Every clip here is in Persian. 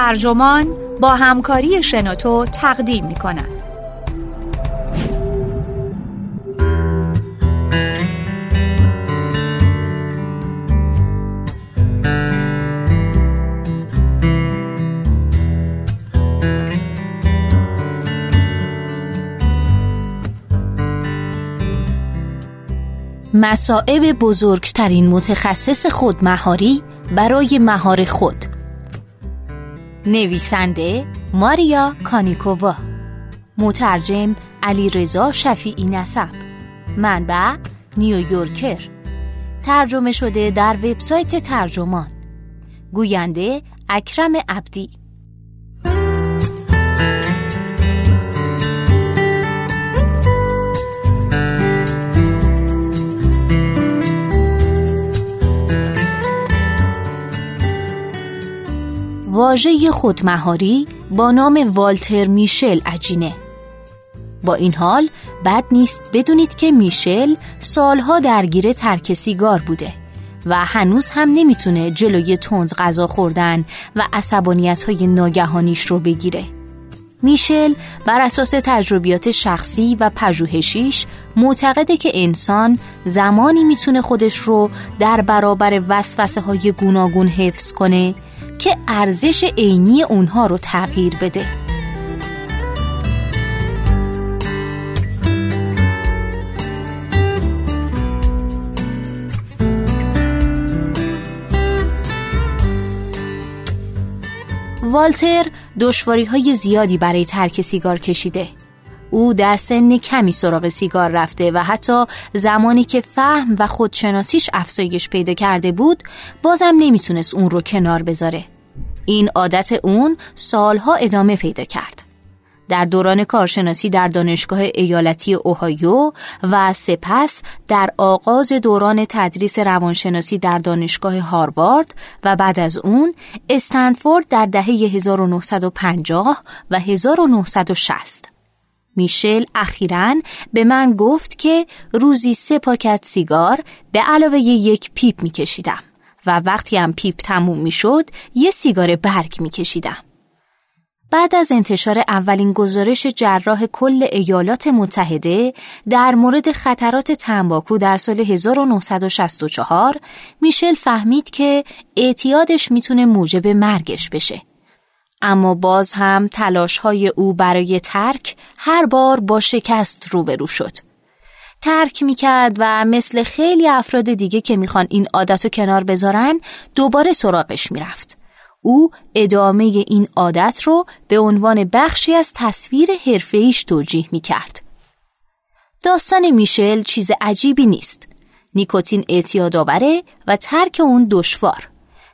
ترجمان با همکاری شنوتو تقدیم می کند. مسائب بزرگترین متخصص خودمهاری برای مهار خود نویسنده ماریا کانیکووا. مترجم علی رضا شفیعی نسب. منبع نیویورکر. ترجمه شده در وبسایت ترجمان. گوینده اکرم عبدی. واژه خودمهاری با نام والتر میشل عجینه. با این حال بد نیست بدونید که میشل سالها درگیر ترک سیگار بوده و هنوز هم نمی‌تونه جلوی تند غذا خوردن و عصبانیت های ناگهانیش رو بگیره. میشل بر اساس تجربیات شخصی و پژوهشیش معتقده که انسان زمانی می‌تونه خودش رو در برابر وسوسه های گوناگون حفظ کنه که ارزش عینی اونها رو تغییر بده. والتر دشواری های زیادی برای ترک سیگار کشیده. او در سن کمی سراغ سیگار رفته و حتی زمانی که فهم و خودشناسیش افزایش پیدا کرده بود بازم نمی‌تونست اون رو کنار بذاره. این عادت اون سالها ادامه پیدا کرد. در دوران کارشناسی در دانشگاه ایالتی اوهایو و سپس در آغاز دوران تدریس روانشناسی در دانشگاه هاروارد و بعد از اون استنفورد در دهه 1950 و 1960 میشل اخیرا به من گفت که روزی سه پاکت سیگار به علاوه یک پیپ میکشیدم و وقتی هم پیپ تموم می‌شد یه سیگار برگ میکشیدم. بعد از انتشار اولین گزارش جراح کل ایالات متحده در مورد خطرات تنباکو در سال 1964 میشل فهمید که اعتیادش می‌تونه موجب مرگش بشه. اما باز هم تلاش های او برای ترک هر بار با شکست روبرو شد. ترک می‌کرد و مثل خیلی افراد دیگه که می‌خوان این عادت رو کنار بذارن دوباره سراغش می‌رفت. او ادامه این عادت رو به عنوان بخشی از تصویر حرفه‌ایش توجیه می‌کرد. داستان میشل چیز عجیبی نیست. نیکوتین اعتیاد آوره و ترک اون دشوار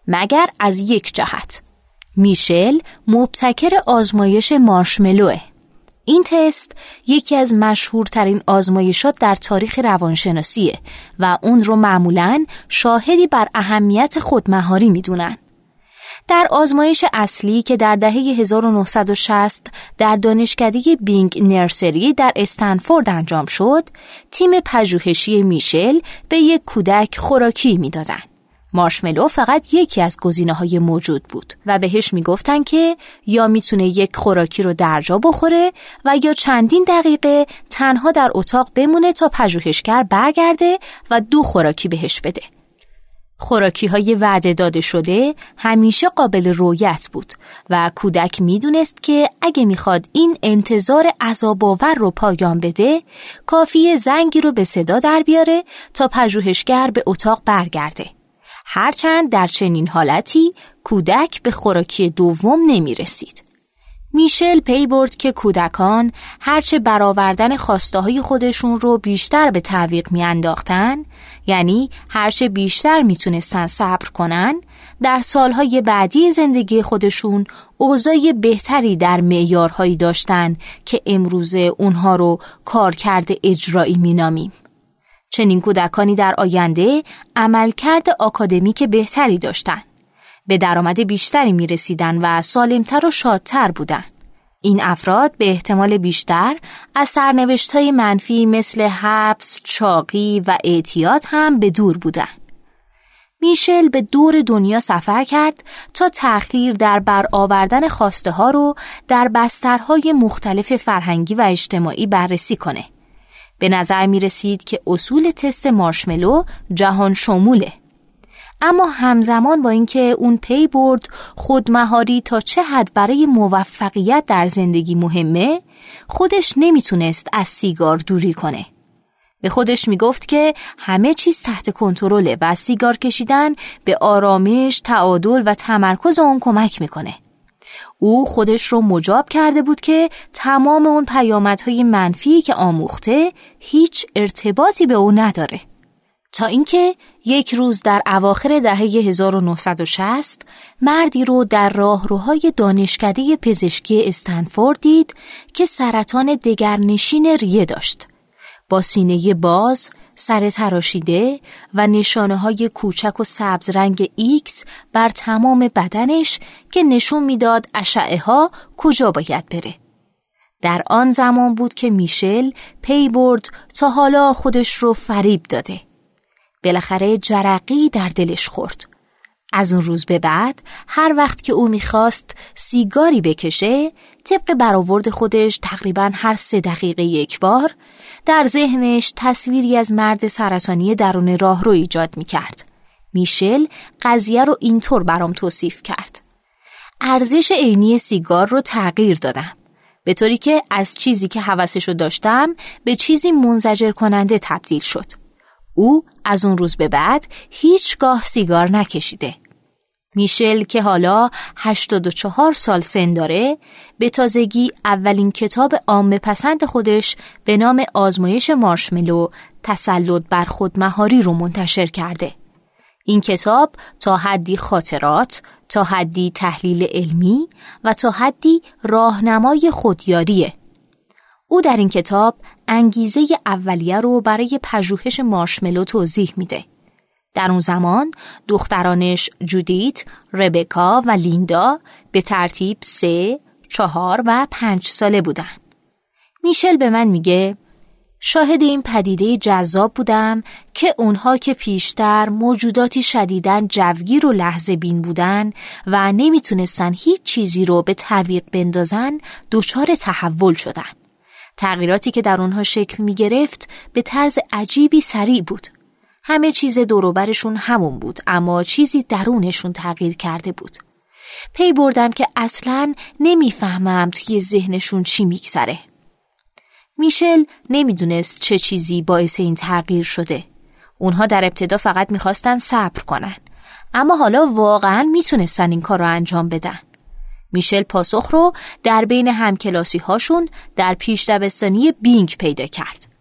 مگر از یک جهت. میشل مبتکر آزمایش مارشملوه این تست یکی از مشهورترین آزمایشات در تاریخ روانشناسیه و اون رو معمولا شاهدی بر اهمیت خودمهاری می‌دونن. در آزمایش اصلی که در دهه 1960 در دانشکده بینگ نرسری در استنفورد انجام شد، تیم پژوهشی میشل به یک کودک خوراکی می‌دادند. مارشملو فقط یکی از گزینه های موجود بود و بهش می‌گفتن که یا می‌تونه یک خوراکی رو درجا بخوره و یا چندین دقیقه تنها در اتاق بمونه تا پژوهشگر برگرده و دو خوراکی بهش بده. خوراکی های وعده داده شده همیشه قابل رویت بود و کودک می‌دونست که اگه می‌خواد این انتظار عذاب رو پایان بده کافی زنگی رو به صدا در بیاره تا پژوهشگر به اتاق برگرده هرچند در چنین حالتی کودک به خوراکی دوم نمی رسید. میشل پی برد که کودکان هرچه برآوردن خواسته های خودشون رو بیشتر به تعویق میانداختن یعنی هرچه بیشتر می‌تونستن صبر کنن در سالهای بعدی زندگی خودشون اوضاع بهتری در معیارهایی داشتن که امروزه اونها رو کارکرد اجرایی مینامیم. چنین کودکانی در آینده عملکرد آکادمیک بهتری داشتند. به درآمد بیشتری می رسیدن و سالمتر و شادتر بودند. این افراد به احتمال بیشتر از سرنوشت های منفی مثل حبس، چاقی و اعتیاد هم به دور بودند. میشل به دور دنیا سفر کرد تا تأخیر در برآوردن خواسته ها رو در بسترهای مختلف فرهنگی و اجتماعی بررسی کنه. به نظر می رسید که اصول تست مارشملو جهان شموله. اما همزمان با اینکه اون پی برد خودمهاری تا چه حد برای موفقیت در زندگی مهمه خودش نمی‌تونست از سیگار دوری کنه. به خودش می‌گفت که همه چیز تحت کنترله و سیگار کشیدن به آرامش، تعادل و تمرکز اون کمک می‌کنه. او خودش رو مجاب کرده بود که تمام اون پیامدهای منفی که آموخته هیچ ارتباطی به او نداره. تا اینکه یک روز در اواخر دهه 1960 مردی رو در راهروهای دانشکده پزشکی استنفورد دید که سرطان دگرنشین ریه داشت. با سینه باز، سر تراشیده و نشانه های کوچک و سبز رنگ ایکس بر تمام بدنش که نشون می‌داد اشعه ها کجا باید بره. در آن زمان بود که میشل پی برد تا حالا خودش رو فریب داده. بالاخره جرقه‌ای در دلش خورد. از اون روز به بعد هر وقت که او می‌خواست سیگاری بکشه طبق برآورد خودش تقریبا هر سه دقیقه یک بار در ذهنش تصویری از مرد سرطانی درون راه رو ایجاد می‌کرد. میشل قضیه رو اینطور برام توصیف کرد. ارزش عینی سیگار رو تغییر دادم. به طوری که از چیزی که حواسشو داشتم به چیزی منزجر کننده تبدیل شد. او از اون روز به بعد هیچگاه سیگار نکشیده. میشل که حالا 84 سال سن داره به تازگی اولین کتاب عام پسند خودش به نام آزمایش مارشملو تسلط بر خود مهاری رو منتشر کرده. این کتاب تا حدی خاطرات، تا حدی تحلیل علمی و تا حدی راهنمای خودیاریه. او در این کتاب انگیزه اولیه رو برای پژوهش مارشملو توضیح میده. در اون زمان دخترانش جودیت، ربکا و لیندا به ترتیب سه، چهار و پنج ساله بودن. میشل به من میگه شاهد این پدیده جذاب بودم که اونها که پیشتر موجوداتی شدیدن جوگیر و لحظه بین بودن و نمی‌تونستن هیچ چیزی رو به تعویق بندازن دچار تحول شدن. تغییراتی که در اونها شکل می گرفت به طرز عجیبی سریع بود. همه چیز دوروبرشون همون بود اما چیزی درونشون تغییر کرده بود. پی بردم که اصلا نمی‌فهمم توی ذهنشون چی میگذره. میشل نمی‌دونست چه چیزی باعث این تغییر شده. اونها در ابتدا فقط می‌خواستن صبر کنن. اما حالا واقعا می‌تونستن این کار رو انجام بدن. میشل پاسخ رو در بین همکلاسی هاشون در پیش دبستانی بینگ پیدا کرد.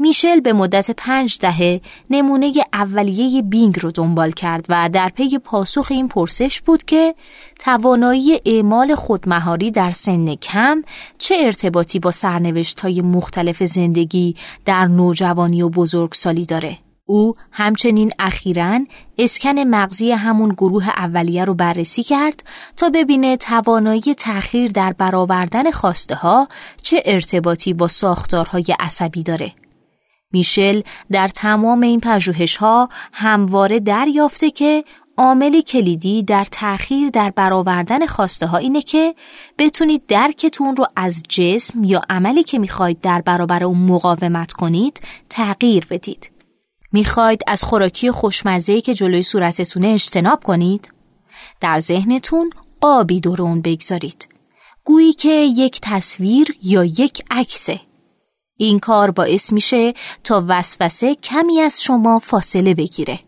میشل به مدت پنج دهه نمونه اولیه بینگ رو دنبال کرد و در پی پاسخ این پرسش بود که توانایی اعمال خودمهاری در سن کم چه ارتباطی با سرنوشت های مختلف زندگی در نوجوانی و بزرگسالی داره. او همچنین اخیرا اسکن مغزی همون گروه اولیه رو بررسی کرد تا ببینه توانایی تأخیر در برآوردن خواسته ها چه ارتباطی با ساختارهای عصبی داره. میشل در تمام این پژوهش ها همواره دریافته که عاملی کلیدی در تأخیر در برآوردن خواسته ها اینه که بتونید درکتون رو از جسم یا عملی که می‌خواید در برابر اون مقاومت کنید تغییر بدید. می‌خواید از خوراکی خوشمزه که جلوی صورتتونه اجتناب کنید؟ در ذهنتون قابی دور اون بگذارید. گویی که یک تصویر یا یک عکسه. این کار باعث میشه تا وسوسه کمی از شما فاصله بگیره.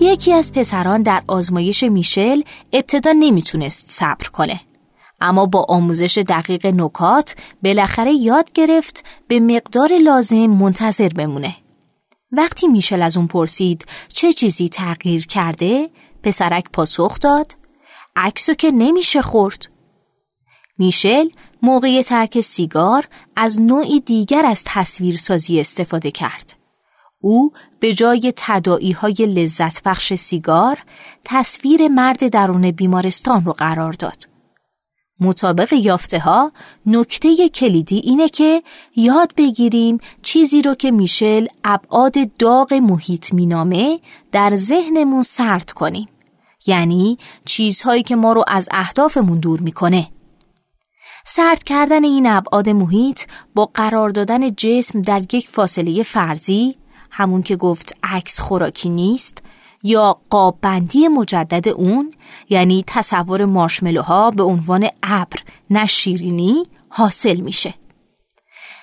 یکی از پسران در آزمایش میشل ابتدا نمی‌تونست صبر کنه. اما با آموزش دقیق نکات بالاخره یاد گرفت به مقدار لازم منتظر بمونه. وقتی میشل از اون پرسید چه چیزی تغییر کرده، پسرک پاسخ داد عکسو که نمیشه خورد. میشل موقع ترک سیگار از نوعی دیگر از تصویرسازی استفاده کرد. او به جای تدائی های لذت بخش سیگار تصویر مرد درون بیمارستان رو قرار داد. مطابق یافته ها نکته کلیدی اینه که یاد بگیریم چیزی رو که میشل ابعاد داغ محیط مینامه در ذهنمون سرد کنیم یعنی چیزهایی که ما رو از اهدافمون دور می‌کنه سرد کردن این ابعاد محیط با قرار دادن جسم در یک فاصله فرضی همون که گفت عکس خوراکی نیست یا قاب بندی مجدد اون یعنی تصور مارشملوها به عنوان ابر نه شیرینی حاصل میشه.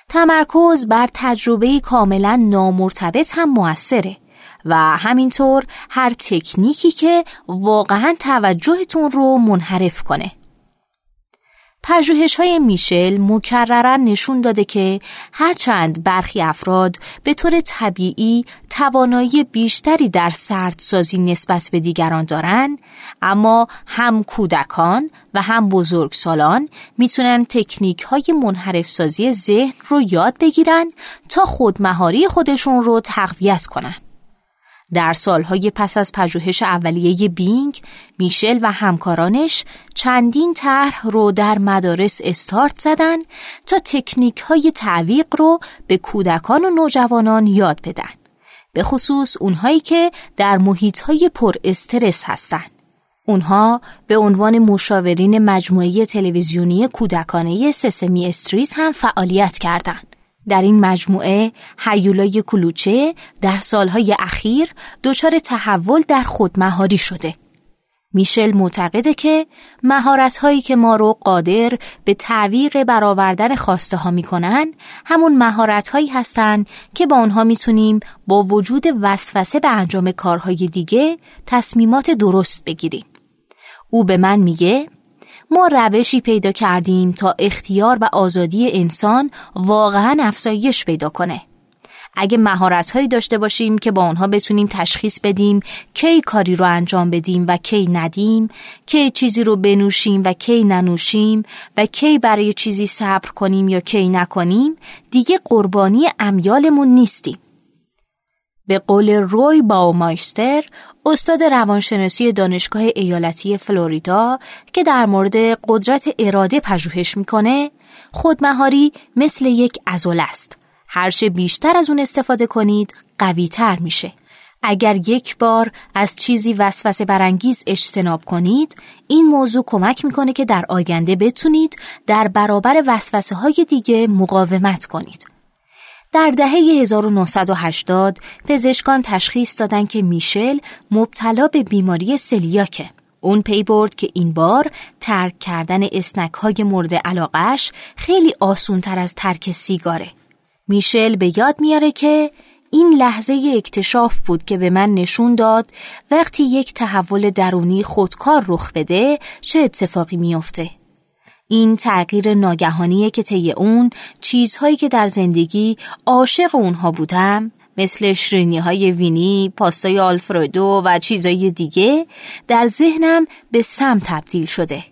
تمرکز بر تجربه کاملا نامرتبط هم موثره و همینطور هر تکنیکی که واقعا توجهتون رو منحرف کنه. پژوهش های میشل مکررا نشون داده که هرچند برخی افراد به طور طبیعی توانایی بیشتری در سردسازی نسبت به دیگران دارن اما هم کودکان و هم بزرگسالان می‌تونن تکنیک های منحرف سازی ذهن رو یاد بگیرن تا خودمهاری خودشون رو تقویت کنن در سالهای پس از پژوهش اولیه بینگ، میشل و همکارانش چندین طرح رو در مدارس استارت زدن تا تکنیک های تعویق رو به کودکان و نوجوانان یاد بدن. به خصوص اونهایی که در محیط های پر استرس هستند. اونها به عنوان مشاورین مجموعه تلویزیونی کودکانه سسمی استریز هم فعالیت کردند. در این مجموعه هیولای کلوچه در سالهای اخیر دچار تحول در خودمهاری شده. میشل معتقده که مهارت هایی که ما رو قادر به تعویق برآوردن خواسته ها می‌کنن همون مهارت هایی هستند که با آنها می‌تونیم با وجود وسوسه به انجام کارهای دیگه تصمیمات درست بگیریم. او به من میگه ما روشی پیدا کردیم تا اختیار و آزادی انسان واقعا افزایش پیدا کنه. اگه مهارت هایی داشته باشیم که با آنها بتونیم تشخیص بدیم کی کاری رو انجام بدیم و کی ندیم کی چیزی رو بنوشیم و کی ننوشیم و کی برای چیزی صبر کنیم یا کی نکنیم دیگه قربانی امیالمون نیستیم به قول روی باومایستر استاد روانشناسی دانشگاه ایالتی فلوریدا که در مورد قدرت اراده پژوهش می‌کنه خودمهاری مثل یک ازول است. هرچه بیشتر از اون استفاده کنید قوی تر میشه. اگر یک بار از چیزی وسوسه برانگیز اجتناب کنید این موضوع کمک می‌کنه که در آینده بتونید در برابر وسوسه های دیگه مقاومت کنید. در دهه 1980 پزشکان تشخیص دادند که میشل مبتلا به بیماری سلیاکه. اون پی برد که این بار ترک کردن اسنک های مورد علاقش خیلی آسون تر از ترک سیگاره. میشل به یاد میاره که این لحظه اکتشاف بود که به من نشون داد وقتی یک تحول درونی خودکار رخ بده چه اتفاقی میافته. این تغییر ناگهانیه که طی اون چیزهایی که در زندگی عاشق اونها بودم مثل شرینی های وینی، پاستای آلفردو و چیزهای دیگه در ذهنم به سم تبدیل شده.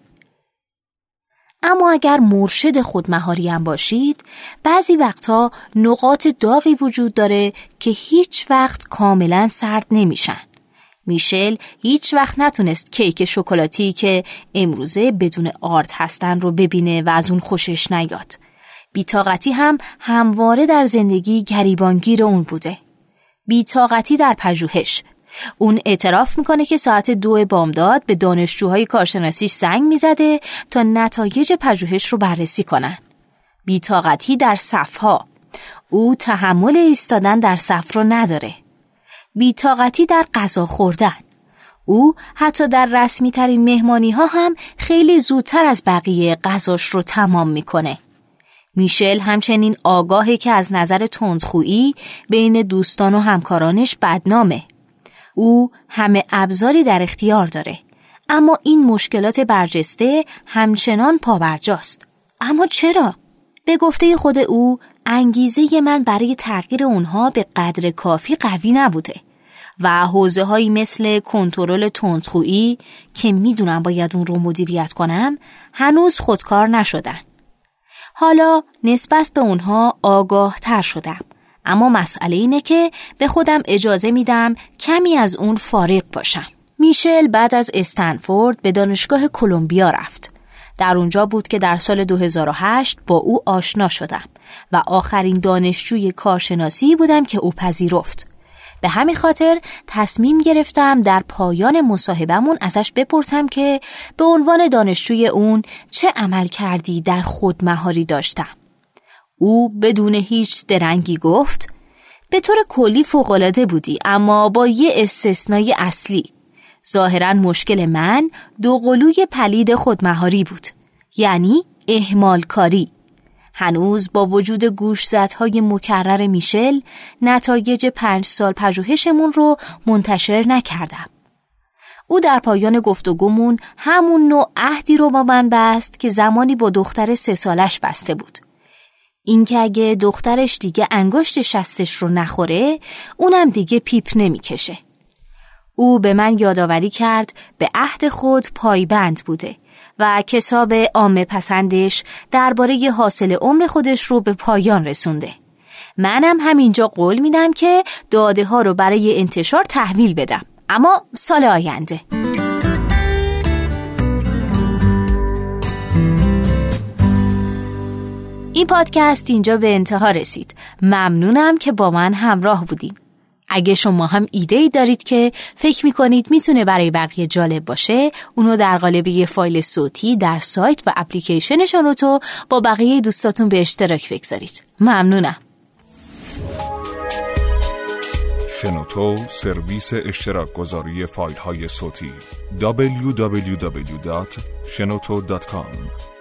اما اگر مرشد خودمهاری هم باشید بعضی وقتها نقاط داغی وجود داره که هیچ وقت کاملا سرد نمیشن. میشل هیچ وقت نتونست کیک شکلاتی که امروزه بدون آرد هستن رو ببینه و از اون خوشش نیاد. بیتاقتی هم همواره در زندگی گریبانگیر اون بوده. بیتاقتی در پژوهش اون اعتراف می‌کنه که ساعت دو بامداد به دانشجوهای کارشناسیش زنگ می‌زده تا نتایج پژوهش رو بررسی کنن. بیتاقتی در صفها او تحمل ایستادن در صف رو نداره. بیتاقتی در غذا خوردن او حتی در رسمی ترین مهمانی ها هم خیلی زودتر از بقیه غذاش رو تمام می‌کنه. میشل همچنین آگاهه که از نظر تندخویی بین دوستان و همکارانش بدنامه. او همه ابزاری در اختیار داره. اما این مشکلات برجسته همچنان پاورجاست. اما چرا؟ به گفته خود او انگیزه من برای تغییر اونها به قدر کافی قوی نبوده و حوزه هایی مثل کنترل تندخویی که می‌دونم باید اون رو مدیریت کنم هنوز خودکار نشدن. حالا نسبت به اونها آگاه تر شدم اما مسئله اینه که به خودم اجازه میدم کمی از اون فارغ باشم. میشل بعد از استنفورد به دانشگاه کلمبیا رفت در اونجا بود که در سال 2008 با او آشنا شدم و آخرین دانشجوی کارشناسی بودم که او پذیرفت. به همین خاطر تصمیم گرفتم در پایان مصاحبمون ازش بپرسم که به عنوان دانشجوی اون چه عمل کردی در خود مهاری داشتم. او بدون هیچ درنگی گفت به طور کلی فوقالعاده بودی اما با یه استثنای اصلی ظاهرا مشکل من دو قلوی پلید خودمهاری بود یعنی اهمال کاری هنوز با وجود گوشزدهای مکرر میشل نتایج پنج سال پژوهشمون رو منتشر نکردم. او در پایان گفتگومون همون نوع عهدی رو با من بست که زمانی با دختر سه سالش بسته بود. اینکه اگه دخترش دیگه انگشت شستش رو نخوره اونم دیگه پیپ نمی‌کشه. او به من یادآوری کرد به عهد خود پایبند بوده و کتاب عامه پسندش درباره حاصل عمر خودش رو به پایان رسونده. منم همینجا قول میدم که داده ها رو برای انتشار تحویل بدم. اما سال آینده. این پادکست اینجا به انتها رسید. ممنونم که با من همراه بودیم اگه شما هم ایده ای دارید که فکر می‌کنید می‌تونه برای بقیه جالب باشه اونو در قالب یه فایل صوتی در سایت و اپلیکیشن شنوتو با بقیه دوستاتون به اشتراک بگذارید. ممنونم. شنوتو سرویس اشتراک گذاری فایل های صوتی www.shenoto.com